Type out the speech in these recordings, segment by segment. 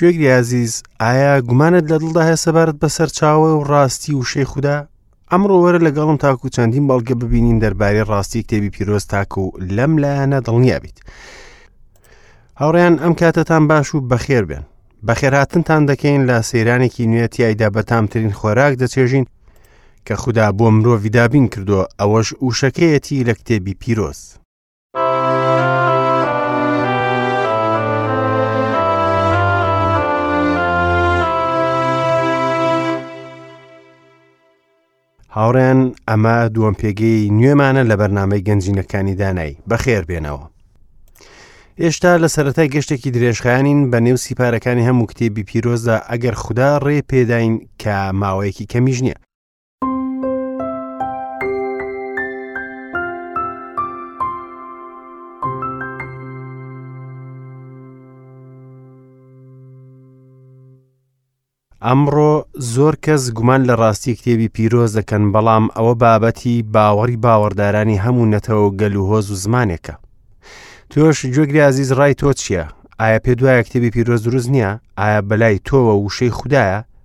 گوێگری ئازیز ئایا گومانت لە دڵدا هەیە سەبارەت بە سەرچاوە و ڕاستی وشەی خوددا ئەمڕۆ وەرە لەگەڵم تاکو و چەندین بەڵگە ببینین دەربارەی ڕاستی کتێبی پیرۆز تاکو و لەم لایەنە دڵنیا بیت هاوڕیان ئەم کاتەتان باش و بەخێر بێن بەخێرهاتنتان دەکەین لە سەیرانێکی نوێ تایدا بەتامترین خۆراک دەچێژین کە خوددا بۆ مرۆڤ دابین کردووە ئەوەش وشەکەیەتی لە کتێبی پیرۆز هاوڕێن ئەمە دووەم پێگەی نوێمانە لە بەرنمەی گەنجینەکانی دانایی بەخێر بێنەوە. ئێشتا لە سەتای گەشتێکی درێژخانین بە نێو سیپارەکانی هەموو کتێبی پیرۆزدا ئەگەر خوددا ڕێ پێداین کە ماوەیەکی کەمیش نییە. ئەمڕۆ زۆر کەس گومان لە ڕاستی کتێبی پیرۆز دەکەن بەڵام ئەوە بابەتی باوەڕی باوەڕدارانی هەموو نەتەوە گەل و هۆز و زمانێکە تۆش گوێگری عزیز ڕای تۆ چییە؟ ئایا پێ دوایە کتێبی پیرۆز دروست نییە؟ ئایا بەلای تۆوە وشەی خوددایە؟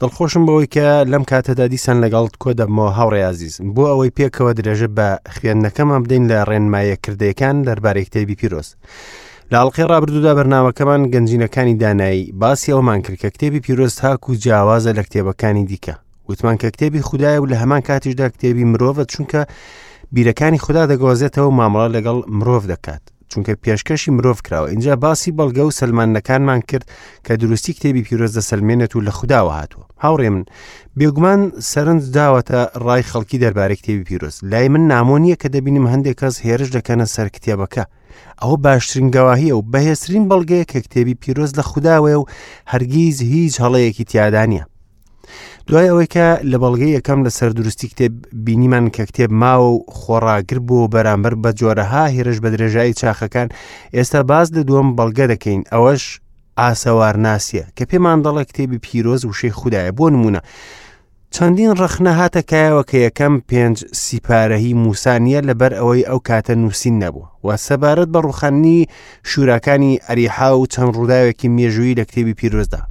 دڵخۆشم بەوەی کە لەم کاتەدا دیسان لەگەڵت کۆ دەبمەوە هاوڕێ ئازیز بۆ ئەوەی پێکەوە درێژە بە خوێندنەکەمان بدەین لە ڕێنمایە کردەکان دەربارەی کتێبی پیرۆز. لاڵقی ڕابردوودا بەرناوەکەمان گەنجینەکانی دانایی باسی ئەومان کرد کە کتێبی پیرۆز تاک و جیاوازە لە کتێبەکانی دیکە وتمان کە کتێبی خدایە و لە هەمان کاتیشدا کتێبی مرۆڤە چونکە بیرەکانی خوددا دەگۆزێتەوە مامەڵە لەگەڵ مرۆڤ دەکات چونکە پێشکەشی مرۆڤ کراوە اینجا باسی بەڵگە و سلمانەکانمان کرد کە دروستی کتێبی پیرۆز دەسەلمێنێت و لە خودداوە هاتووە هاوڕێ من بێگومان سەرنج داوەتە ڕای خەڵکی دەربارەی کتێبی پیرۆز لای من نامۆ نییە کە دەبینم هەندێک کەس هێرش دەکەنە سەر کتێبەکە ئەوە باشترین گەواهیە و بەهێزترین بەڵگەیە کە کتێبی پیرۆز لە خودداوەیە و هەرگیز هیچ هەڵەیەکی تیادانە دوای ئەوەی کە لە بەڵگەی یەکەم لە سەردروستی کتێب بینیمان کە کتێب ماوە و خۆڕاگر بۆ بەرامبەر بە جۆرەها هێرش بە درێژایی چاخەکان ئێستا باز لە دووەم بەڵگە دەکەین ئەوەش ئاسەوارناسیە کە پێمان دەڵێ کتێبی پیرۆز وشەی خوددایە بۆ نمونە چەندین ڕەخنە هاتە کایەوە کە یەکەم پێنج سیپارەهی موسانیە لەبەر ئەوەی ئەو کاتە نووسین نەبوو و سەبارەت بە ڕوخانی شوراکانی ئەریحا و چەند ڕووداوێکی مێژووی لە کتێبی پیرۆزدا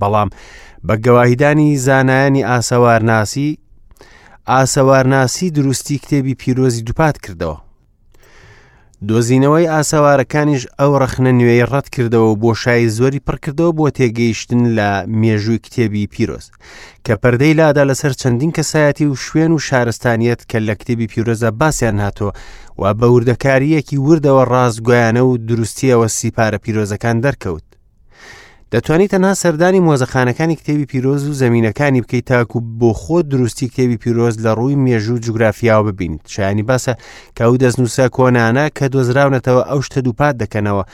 بەڵام بە گەواهیدانی زانایانی ئاسەوارناسی ئاسەوارناسی دروستی کتێبی پیرۆزی دووپات کردەوە دۆزینەوەی ئاسەوارەکانیش ئەو ڕەخنە نوێی ڕەت کردەوە بۆ شای زۆری پڕکردەوە بۆ تێگەیشتن لە مێژووی کتێبی پیرۆست کە پەردەی لادا لەسەر چەندین کەسایەتی و شوێن و شارستانیت کە لە کتێبی پیورەزە باسییان هاتۆ و بە وردەکاریەکی وردەوە ڕاستگویانە و دروستیەوە سیپارە پیرۆزەکان دەرکەوت دەتوانیت تەنها سەردانی مۆزەخانەکانی کتێبی پیرۆز و زمینینەکانی بکەیت تاکو بۆ خۆ دروستی کتێبی پیرۆز لە ڕووی مێژوو جوگرافیاوە ببین شایانی باسە کە ئەو دەستنووسە کۆنانە کە دۆزراونەتەوە ئەو شتە دووپات دەکەنەوە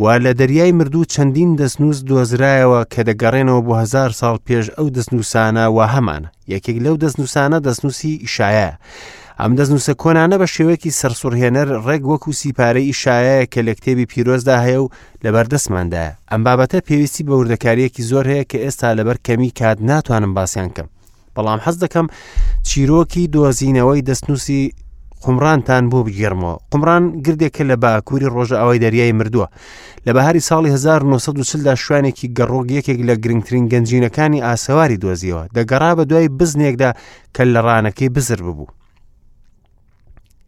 و لە دەریای مردوو چەندین دەستنووس دۆزرایەوە کە دەگەڕێنەوە بۆ هزار ساڵ پێش ئەو دەستنووسانە و هەمان یەکێک لەو دەستنووسانە دەستنووسی ئیشایە ئەم دەستنووسە کۆنانە بە شێوەیەکی سەرسوڕهێنەر ڕێک وەکو سیپارەی ئیشایە کە لە کتێبی پیرۆزدا هەیە و لەبەردەستماندا ئەم بابەتە پێویستی بە وردەکاریەکی زۆر هەیە کە ئێستا لەبەر کەمی کات ناتوانم باسییان کەم بەڵام حەز دەکەم چیرۆکی دۆزینەوەی دەستنووسی قمڕانتان بۆ بگێڕمەوە قمڕان گردێکە لە باکووری ڕۆژە ئەوەی دەریای مردووە لە بەهاری ساڵی 1940دا شوێنێکی گەڕۆک یەکێک لە گرنگترین گەنجینەکانی ئاسەواری دۆزیەوە دەگەڕا بە دوای بزنێکدا کە لە ڕانەکەی بزر ببوو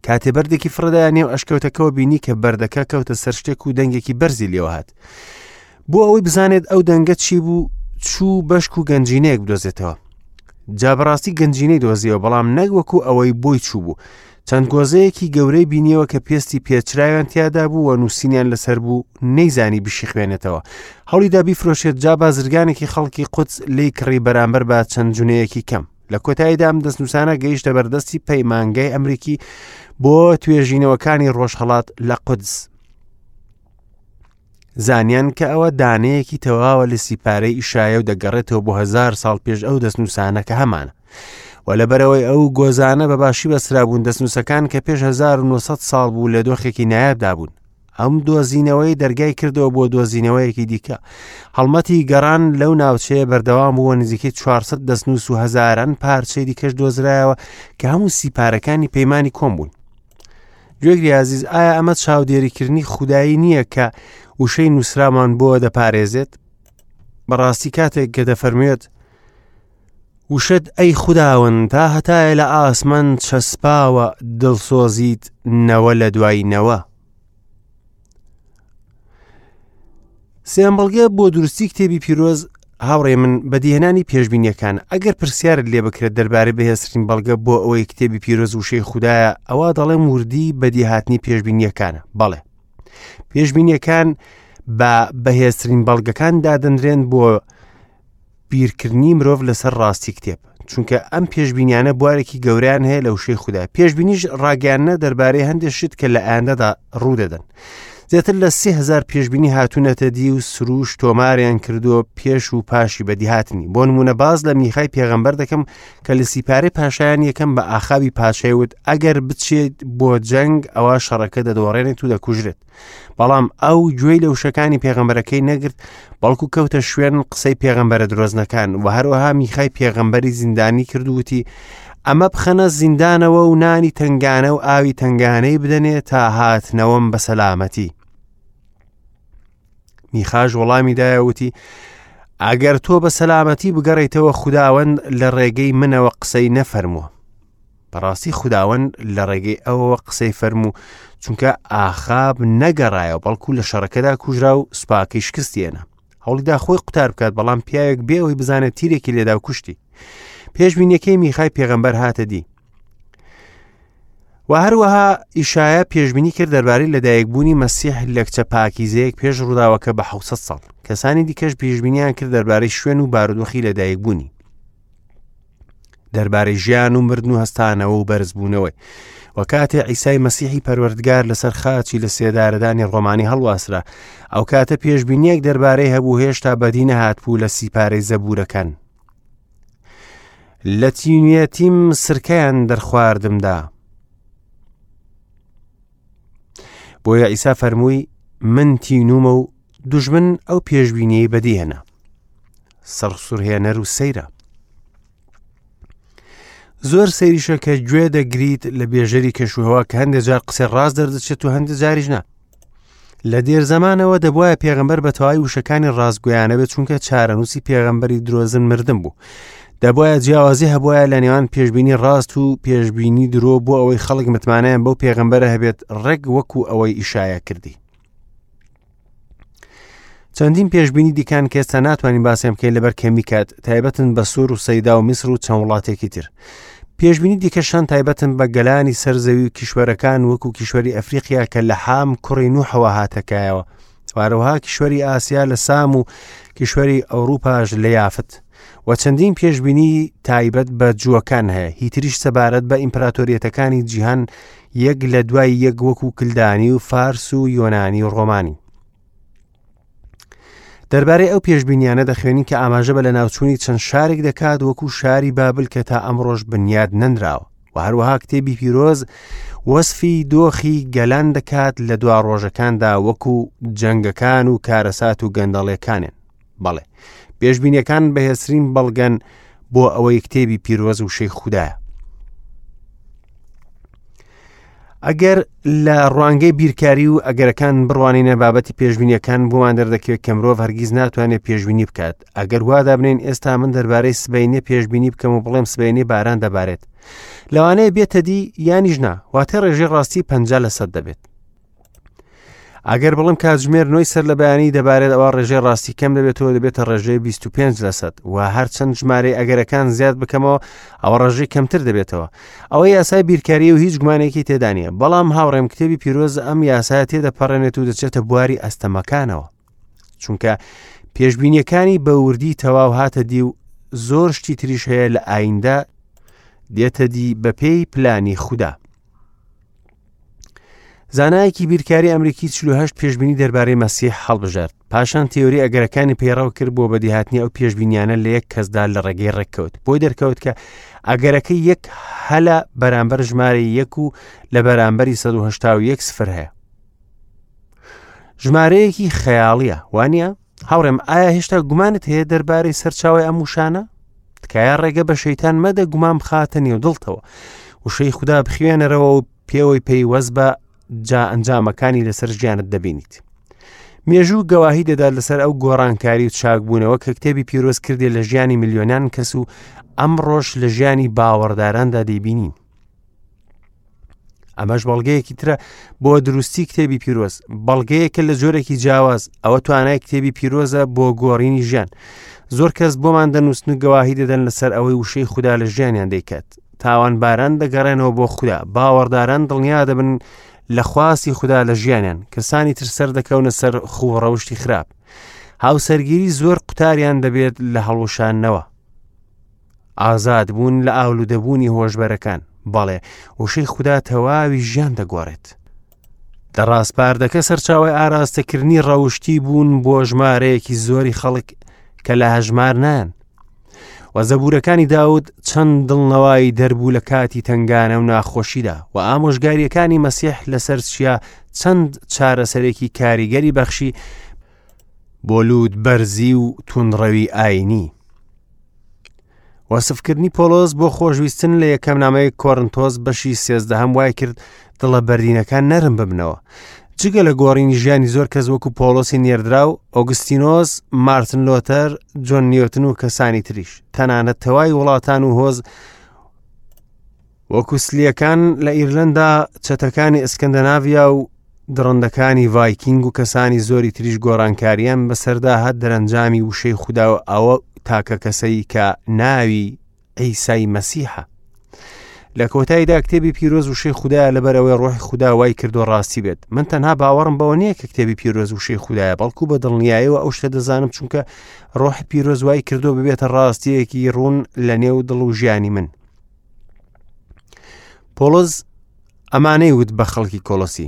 کاتێ بەردێکی فڕدایە نێو ئەشکەوتەکەەوە بینی کە بەردەکە کەوتە سەر شتێک و دەنگێکی بەرزی لێوە هاات بۆ ئەوەی بزانێت ئەو دەنگە چی بوو چوو بەشک و گەنجینەیەک بدۆزێتەوە جا بەڕاستی گەنجینەی دۆزیەوە بەڵام نەک وەکو ئەوەی بۆی چوو بوو چەند گۆزەیەکی گەورەی بینیەوە کە پێستی پێچراویان تیادا بوو و نووسینیان لەسەر بوو نەیزانی بشی خوێنێتەوە هەڵیدا بیفرۆشێت جا بازرگانێکی خەڵکی قوت لی کڕی بەرامبەر بە چەند جونەیەکی کەم لە کۆتاییدا ئەم دەستنووسانە گەیشتە بەردەستی پەیمانگای ئەمریکی بۆ توێژینەوەکانی ڕۆژهڵات لە قودس زانیان کە ئەوە دانەیەکی تەواوە لە سیپارەی ئیشایە و دەگەڕێتەوە بۆ هزار ساڵ پێش ئەو دەستنووسانە کە هەمانە و لەبەرەوەی ئەو گۆزانە بە باشی بەسرابوون دەستنووسەکان کە پێش 1900 ساڵ بوو لە دۆخێکی نایابدا بوون ئەم دۆزینەوەی دەرگای کردەوە بۆ دۆزینەوەیەکی دیکە هەڵمەتی گەڕان لەو ناوچەیە بەردەوام بووە نزیکەی 400 دەستنووس و هەزاران پارچەی دیکەش دۆزرایەوە کە هەموو سیپارەکانی پەیمانانی کۆم بوون گوێگری عزیز ئایا ئەمە چاودێریکردنی خودایی نییە کە وشەی نووسرامان بۆ دەپارێزێت بەڕاستی کاتێک کە دەفەرموێت وشت ئەی خوداون تا هەتایە لە ئاسمان چەسپاوە دڵسۆزیت نەوە لە دوای نەوە سێم بەڵگە بۆ دروستی کتێبی پیرۆز هاوڕێ من بەدیهێنانی پێشببینیەکان ئەگەر پرسیارت لێ بکرێت دەربارەی بەهێزترین بەڵگە بۆ ئەوەی کتێبی پیرۆز وشەی خوددایە ئەوە دەڵێم وردی بەدیهاتنی پێشببینیەکانە بەڵێ پێشببینیەکان بە بەهێزترین بەڵگەکان دادەنرێن بۆ بیرکردنی مرۆڤ لەسەر ڕاستی کتێب چونکە ئەم پێشببینیانە بوارێکی گەوریان هەیە لە وشەی خوددا پێشببینیش ڕاگەیانە دەربارەی هەندێک شت کە لە ئایندەدا ڕوودەدەن زیاتر لە سهزار پێشببینی هاتوونەتە دی و سروش تۆماریان کردووە پێش و پاشی بەدیهاتنی بۆ نمونە باز لە میخای پێغەمبەر دەکەم کە لە سیپارەی پاشایان یەکەم بە ئاخاوی پاشەیوت ئەگەر بچێت بۆ جەنگ ئەوە شەڕەکە دەدۆڕێنێت و دەکوژرێت بەڵام ئەو گوێی لە وشەکانی پێغەمبەرەکەی نەگرت بەڵکو کەوتە شوێن قسەی پێغەمبەرە درۆزنەکان و هەروەها میخای پێغەمبەری زیندانی کردووتی ئەمە بخەنە زیندانەوە و نانی تنگانە و ئاوی تنگانەی بدەنێ تا هاتنەوەم بە سەلامەتی میخاش وەڵامی دایەوتی ئەگەر تۆ بە سەلامەتی بگەڕیتەوە خداوەند لە ڕێگەی منەوە قسەی نەفەرمووە بەڕاستی خداوەند لە ڕێگەی ئەوەوە قسەی فەرموو چونکە ئاخاب نەگەڕایەوە بەڵکو لە شەڕەکەدا کوژرا و سوپاکەی شکستێنە هەوڵیدا خۆی قوتار بکات بەڵام پیاوێک بێەوەی بزانێت تیرێکی لێدا و کوشتی پێشبینیەکەی میخای پێغەمبەر هاتە دی و هەروەها ئیشایە پێشببینی کرد دەربارەی لەدایکبوونی مەسیح لە کچە پاکیزەیەک پێش ڕووداوەکە بە 600 ساڵ کەسانی دیکەش پێشببینیان کرد دەربارەی شوێن و بارودۆخی لەدایکبوونی دەربارەی ژیان و مردن و هەستانەوە و بەرزبوونەوەی وە کاتێ ئیسای مەسیحی پەروەردگار لەسەر خاچی لە سێدارەدانی ڕۆمانی هەڵواسرا ئەو کاتە پێشببینیەک دەربارەی هەبوو هێشتا بەدی نەهاتبوو لە سیپارەی زەبورەکان لە تینویەتیم سرکەیان دەرخواردمدا بۆیە ئیسا فەرمووی من تینومە و دوژمن ئەو پێشبینیەی بەدیهێنا سەر سورهێنەر و سەیرە زۆر سەیریشە کە گوێ دەگریت لە بێژەری کەشوهوا کە هەندێک جار قسە ڕاست دەردەچێت و هەندێک جاریش نا لە دێر زمانەوە دەبواە پێغمبەر بە تەواوی وشەکانی ڕاستگویانە بێت چونکە چارەنووسی پێغمبەری درۆزن مردن بوو دەبواە جیاوازی هەبواە لە نێوان پێشببینی ڕاست و پێشببینی درۆ بۆ ئەوەی خەڵک متمانیان بەو پێغمبەرە هەبێت ڕێک وەکو ئەوەی ئیشایە کردی چەندین پێشببینی دیکان کە ئێستا ناتوانین باسیان بکەین لەبەر کەمی کات تایبەتن بە سوور و سەیدا و میسر و چەند وڵاتێکی تر پێشببینی دیکەشان تایبەتن بە گەلانی سەرزەوی و کیشوەرەکان وەکو کیشوەری ئەفریقیا کە لە حام کوڕی نوحەوە هاتەکایەوە وارەوها کیشوەری ئاسیا لە سام و کیشوەری ئەوروپاش لە یافت و چەندین پێشبینی تایبەت بە جووەکان هەیە هیتریش سەبارەت بە ئیمپراتۆریەتەکانی جیهان یەک لە دوای یەک وەکو کلدانی و فارس و یۆنانی و ڕۆمانی دەربارەی ئەو پێشببینیانە دەخوێنین کە ئاماژە بە لە ناوچووی چەند شارێک دەکات وەکو شاری بابل کە تا ئەمڕۆژ بنیاد نەنراوە و هەروەها کتێبی پیرۆز وەسفی دۆخی گەلان دەکات لە دوا ڕۆژەکاندا وەکو جەنگەکان و کارەسات و گەندەڵەکانێن بەڵێ پێشبینیەکان بەهێزترین بەڵگەن بۆ ئەوەی کتێبی پیرۆز وشەی خوددایە ئەگەر لە ڕوانگەی بیرکاری و ئەگەرەکان بڕوانینە بابەتی پێشببینیەکان بۆمان دەردەکەوێت کە مرۆڤ هەرگیز ناتوانێت پێشببینی بکات ئەگەر وادا بنین ئێستا من دەربارەی سبینێ پێشببینی بکەم و بڵێم سبینێ باران دەبارێت لەوانەیە بێتە دی یانیژنا واتە ڕێژێ ڕاستی پ لەسەد دەبێت ئەگەر بڵم کاتژمێر نوۆی سەر لە بەیانی دەبارێت ئەوە ڕێژەی ڕاستی کەم دەبێتەوە دەبێتە ڕێژەی 25 لەسەد و هەرچەند ژمارەی ئەگەرەکان زیاد بکەمەوە ئەوە ڕێژەی کەمتر دەبێتەوە ئەوە یاسای بیرکاری و هیچ گومانێکی تێدانە بەڵام هاوڕێم کتێبی پیرۆز ئەم یاسا تێدەپەڕێنێت و دەچێتە بواری ئەستەمەکانەوە چونکە پێشببینیەکانی بە وردی تەواو هاتە دی و زۆر شتی تریش هەیە لە ئایندە دێتە دی بەپێی پلانی خوددا زانایەکی بیرکاری ئەمریکی 48 پێشببینی دەربارەی مەسیح هەڵبژارد پاشان تێوری ئەگەرەکانی پەیڕەو کرد بۆ بەدیهاتنی ئەو پێشببینیانە لە یەک کەسدا لە ڕێگەی ڕێککەوت بۆی دەرکەوت کە ئەگەرەکە یەک هەلە بەرامبەر ژمارە یەک و لە بەرامبەری 1970 سفر هەیە ژمارەیەکی خەیاڵیە وانە هاوڕێم ئایا هێشتا گومانت هەیە دەربارەی سەرچاوی ئەم وشانە تکایە ڕێگە بە شەیتان مەدە گومان بخاتە نێو دڵتەوە وشەی خوددا بخوێنەرەوە و پێوەی پەیوەست بە جا ئەنجامەکانی لەسەر ژیانت دەبینیت مێژوو گەواهی دەدات لەسەر ئەو گۆڕانکاری و چاکبوونەوە کە کتێبی پیرۆز کردێ لە ژیانی میلیۆنان کەس و ئەم ڕۆژ لە ژیانی باوەڕداراندا دەیبینین ئەمەش بەڵگەیەکی ترە بۆ دروستی کتێبی پیرۆز بەڵگەیەکە لە جۆرێکی جیاواز ئەوە توانای کتێبی پیرۆزە بۆ گۆڕینی ژیان زۆر کەس بۆمان دەنووسن و گەواهی دەدەن لەسەر ئەوەی وشەی خوددا لە ژیانیان دەیکات تاوان باران دەگەڕێنەوە بۆ خوددا باوەڕداران دڵنیا دەبن لە خواستی خوددا لە ژیانیان کەسانی تر سەر دەکەونە سەر خوو ڕەوشی خراپ هاوسەرگیری زۆر قوتاریان دەبێت لە هەڵوشانەوە ئازادبوون لە ئاولودەبوونی هۆشبەرەکان بەڵێ وشەی خوددا تەواوی ژیان دەگۆڕێت لە ڕاستپاردەکە سەرچاوی ئاراستەکردنی ڕەوشتی بوون بۆ ژمارەیەکی زۆری خەڵک کە لە هەژمار نان و زەبورەکانی داود چەند دڵنەوەی دەربوو لە کاتی تنگانە و ناخۆشیدا و ئامۆژگاریەکانی مەسیح لەسەر چیا چەند چارەسەرێکی کاریگەری بەخشی بۆ لووت بەرزی و تونڕەوی ئاینی وەسفکردنی پۆلۆس بۆ خۆشویستن لە یەکەم نامەی کۆرنتۆس بەشی سێزدە هەم وای کرد دڵە بەرینەکان نەرم ببنەوە جگە لە گۆڕینی ژیانی زۆر کەس وەکو پۆلۆسی نێردرا و ئۆگستینۆس مارتن لۆتەر جۆن نیوتن و کەسانی تریش تەنانەت تەوای وڵاتان و هۆز وەکو سلیەکان لە ئیرلەندا چەتەکانی ئەسکەندەناڤیا و دڕندەکانی ڤایکینگ و کەسانی زۆری تریش گۆڕانکاریان بەسەردا هەر دەرەنجامی وشەی خودا و ئەوە تاکە کەسەی کە ناوی ئەیسای مەسیحە لە کۆتاییدا کتێبی پیرۆز وشەی خوددا لەبەرەوەی ڕۆح خوددا وای کردو ڕاستی بێت من تەنها باوەڕم بەوە نییە کە کتێبی پیرۆز وشەی خوددایە بەڵکو بە دڵنیایەوە ئەو شتە دەزانم چونکە ڕۆح پیرۆز وای کردو ببێتە ڕاستیەکی ڕوون لە نێو دڵ و ژیانی من پۆڵز ئەمانەی وت بە خەڵکی کۆڵسی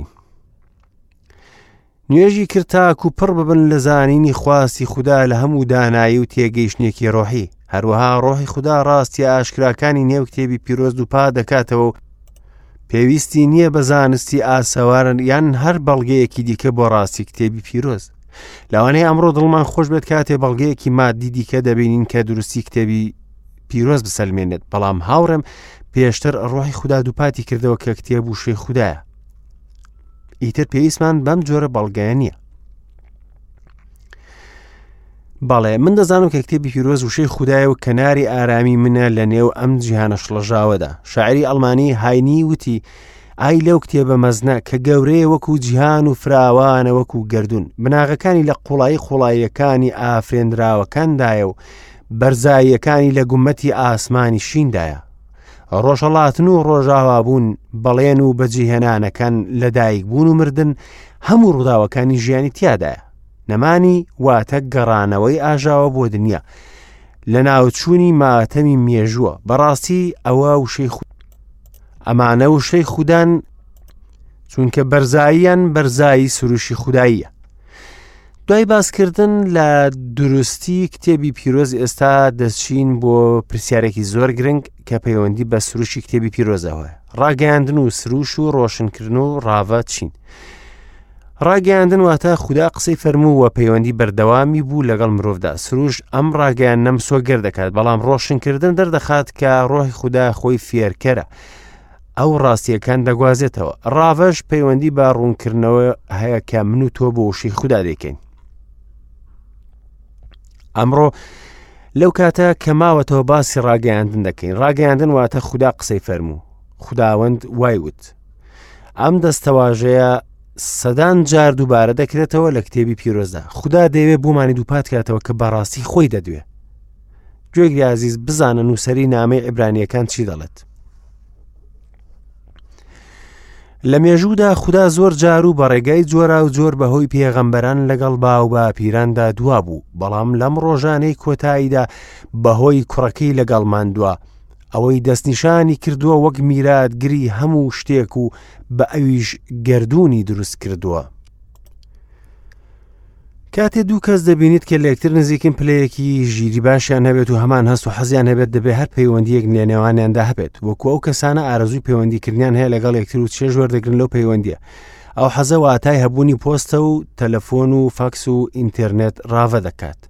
نوێژی کرد تاکو پڕ ببن لە زانینی خواستی خوددا لە هەموو دانایی و تێگەیشتێکی ڕۆحی هەروەها ڕۆحی خوددا ڕاستی ئاشکراکانی نێو کتێبی پیرۆز دووپا دەکاتەوە و پێویستی نییە بە زانستی ئاسەوارن یان هەر بەڵگەیەکی دیکە بۆ ڕاستی کتێبی پیرۆز لەوانەیە ئەمڕۆ دڵمان خۆش بێت کاتێ بەڵگەیەکی مادی دیکە دەبینین کە دروستی کتێبی پیرۆز بسەلمێنێت بەڵام هاوڕێم پێشتر ڕۆحی خودا دووپاتی کردەوە کە کتێب و شوێ خوددایە ئیتر پێویستمان بەم جۆرە بەڵگایە نییە بەڵێ من دەزانم کە کتێبی پیرۆز وشەی خدای و کەناری ئارامی منە لە نێو ئەم جیهانە شڵەژاوەدا شاعری ئەڵمانی هاینی وتی ئای لەو کتێبە مەزنە کە گەورەیە وەکو جیهان و فراوانە وەکو گردون بناغەکانی لە قوڵایی قوڵاییەکانی ئافرێنراوەکاندایە و بەرزاییەکانی لە گومەتی ئاسمانی شیندایە ڕۆژەڵاتن و ڕۆژاوابوون بەڵێن و بەجیهێنانەکان لەدایک بوون و مردن هەموو ڕووداوەکانی ژیانی تیادایە نەمانی واتە گەڕانەوەی ئاژاوە بۆ دنیا لە ناوچوونی ماتەمی مێژووە بەڕاستی ئەوە وشەی خود ئەمانە وشەی خوددان چونکە بەرزاییان بەرزایی سروشی خودداییە دوای باسکردن لە دروستی کتێبی پیرۆز ئێستا دەچین بۆ پرسیارێکی زۆر گرنگ کە پەیوەندی بە سروشی کتێبی پیرۆزەوە ڕاگەاندن و سروش و ڕۆشنکردن و ڕاڤە چین ڕاگەاندن واتە خوددا قسەی فەرموو و پەیوەندی بەردەوامی بوو لەگەڵ مرۆڤدا سروش ئەم ڕاگەیان نەم سۆگەر دەکات بەڵام ڕۆشنکردن دەردەخات کە ڕۆحی خوددا خۆی فێرکەرە ئەو ڕاستیەکان دەگوازێتەوە ڕاڤش پەیوەندی بە ڕوونکردنەوە هەیە کە من و تۆ بۆ وشەی خوددا دەکەین ئەمڕۆ لەو کاتە کە ماوەتەوە باسی ڕاگەیاندن دەکەین ڕاگەیاندن واتە خوددا قسەی فەرموو خداوەند وای وت ئەم دەستەواژەیە سەدان جار دووبارە دەکرێتەوە لە کتێبی پیرۆزدا خوددا دەیەوێت بۆمانی دووپات کاتەوە کە بەڕاستی خۆی دەدوێ گوێگری ئازیز بزانە نووسری نامەی عیبرانیەکان چی دەڵێت لە مێژوودا خوددا زۆر جار و بەڕێگای جۆرا و جۆر بەهۆی پێغەمبەران لەگەڵ باو بە پیراندا دوا بوو بەڵام لەم ڕۆژانەی کۆتاییدا بەهۆی کوڕەکەی لەگەڵمان دووە ئەوەی دەستنیشانی کردووە وەک میراتگری هەموو شتێک و بە ئەویش گردردونی دروست کردووە. کاتێ دوو کەس دەبینیت کە لەکتر نزیکن پلەیەکی ژیری باشیان هەبێت و هەمان هەست و حەزیان هەبێت دەبێ هەر پەیوەندیەک لە نێوانیاندا هەبێت وەکو ئەو کەسانە ئارەزوی پەیوەندیکردنیان هەیە لەگەڵ یەکتر و چێژ وەردەگرن لەو پەیوەندیە ئەو حەزە واتای هەبوونی پۆستە و تەلەفۆن و فاکس و ئینتەرنێت ڕاڤە دەکات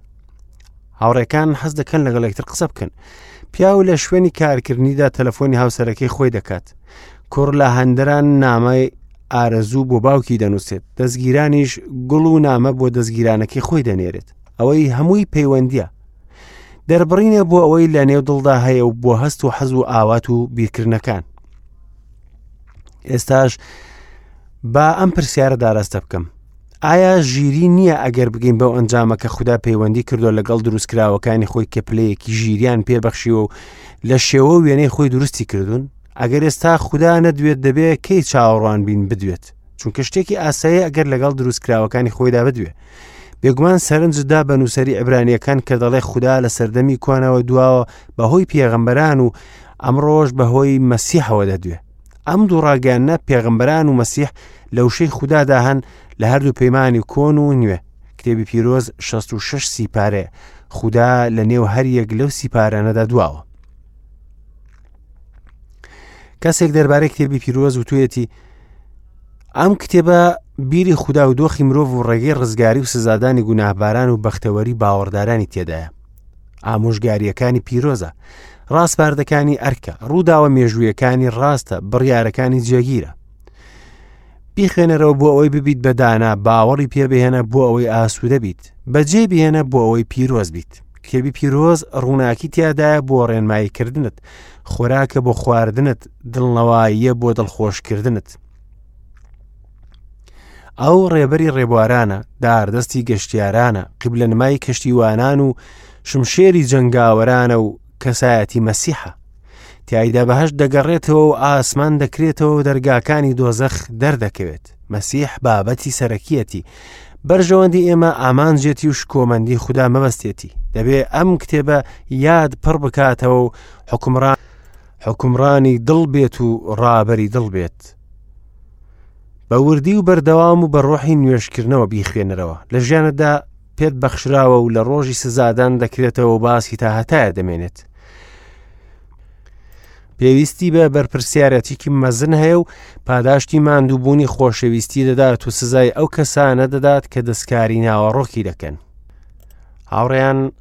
هاوڕێکان حەز دەکەن لەگەڵ یەکتر قسە بکەن پیاو لە شوێنی کارکردنیدا تەلەفۆنی هاوسەرەکەی خۆی دەکات کوڕ لە هەندران نامای ئارەزوو بۆ باوکی دەنووسێت دەستگیرانیش گوڵ و نامە بۆ دەستگیرانەکەی خۆی دەنێرێت ئەوەی هەمووی پەیوەندیە دەربڕینە بۆ ئەوەی لە نێو دڵدا هەیە و بۆ هەست و حەز و ئاوات و بیرکردنەکان ئێستاش با ئەم پرسیارە داراستە بکەم ئایا ژیری نییە ئەگەر بگەین بەو ئەنجامە کە خوددا پەیوەندی کردو لەگەڵ دروستکراوەکانی خۆی کە پلەیەکی ژیریان پێبەخشیوە و لە شێوە وێنەی خۆی دروستی کردوون ئەگەر ئێستا خوددا نەدوێت دەبێ کەی چاوەڕوان بین بدوێت چونکە شتێکی ئاسایی ئەگەر لەگەڵ دروستکراوەکانی خۆیدا بدوێ بێگومان سەرنجدا بە نووسری عبرانیەکان کە دەڵێ خوددا لە سەردەمی کوانەوە دواوە بەهۆی پێغەمبەران و ئەمڕۆژ بەهۆی مەسیحەوە دەدوێ ئەم دوو ڕاگەیانە پێغمبەران و مەسیح لە وشەی خوددادا هەن لە هەردوو پەیمانی کۆن و نوێ کتێبی پیرۆز 66 سیپارێ خوددا لە نێو هەریەک لەو سیپارانەدا دواوە کەسێک دەربارەی کتێبی پیرۆز و توێتی ئەم کتێبە بیری خوددا و دۆخی مرۆڤ و ڕێگەی ڕزگاری و سزادانی گوناهباران و بەختەوەری باوەڕدارانی تێدایە ئامۆژگاریەکانی پیرۆزە ڕاستپاردەکانی ئەرکە ڕووداوە مێژوویەکانی ڕاستە بڕیارەکانی جێگیرە بیخێنەرەوە بۆ ئەوەی ببیت بەدانا باوەڕی پێبهێنە بۆ ئەوەی ئاسوودە بیت بەجێ بهێنە بۆ ئەوەی پیرۆز بیت کتێبی پیرۆز ڕووناکی تیادایە بۆ ڕێنماییکردنت خۆراکە بۆ خواردنت دڵنەوەیە بۆ دڵخۆشکردنت ئەو ڕێبەری ڕێبوارانە داردەستی گەشتیارانە قیبلە نمای کەشتیوانان و شمشێری جەنگاوەرانە و کەسایەتی مەسیحە تایدا بەهش دەگەڕێتەوە و ئاسمان دەکرێتەوە دەرگاکانی دۆزەخ دەردەکەوێت مەسیح بابەتی سەرەکیەتی بەرژەوەندی ئێمە ئامانجێتی و شکۆمەندی خوددا مەبەستێتی دەبێ ئەم کتێبە یاد پڕ بکاتەوە و حکومڕان حوکمڕانی دڵ بێت و ڕابەری دڵ بێت بە وردی و بەردەوام و بە ڕۆحی نوێشکردنەوە بیخوێنەرەوە لە ژیانتدا پێت بەخشراوە و لە ڕۆژی سزادان دەکرێتەوە باسی تا هەتایە دەمێنێت پێویستی بە بەرپرسیارەتێکی مەزن هەیە و پاداشتی ماندووبوونی خۆشەویستی دەدات و سزای ئەو کەسانە دەدات کە دەستکاری ناوەڕۆکی دەکەن هاوڕیان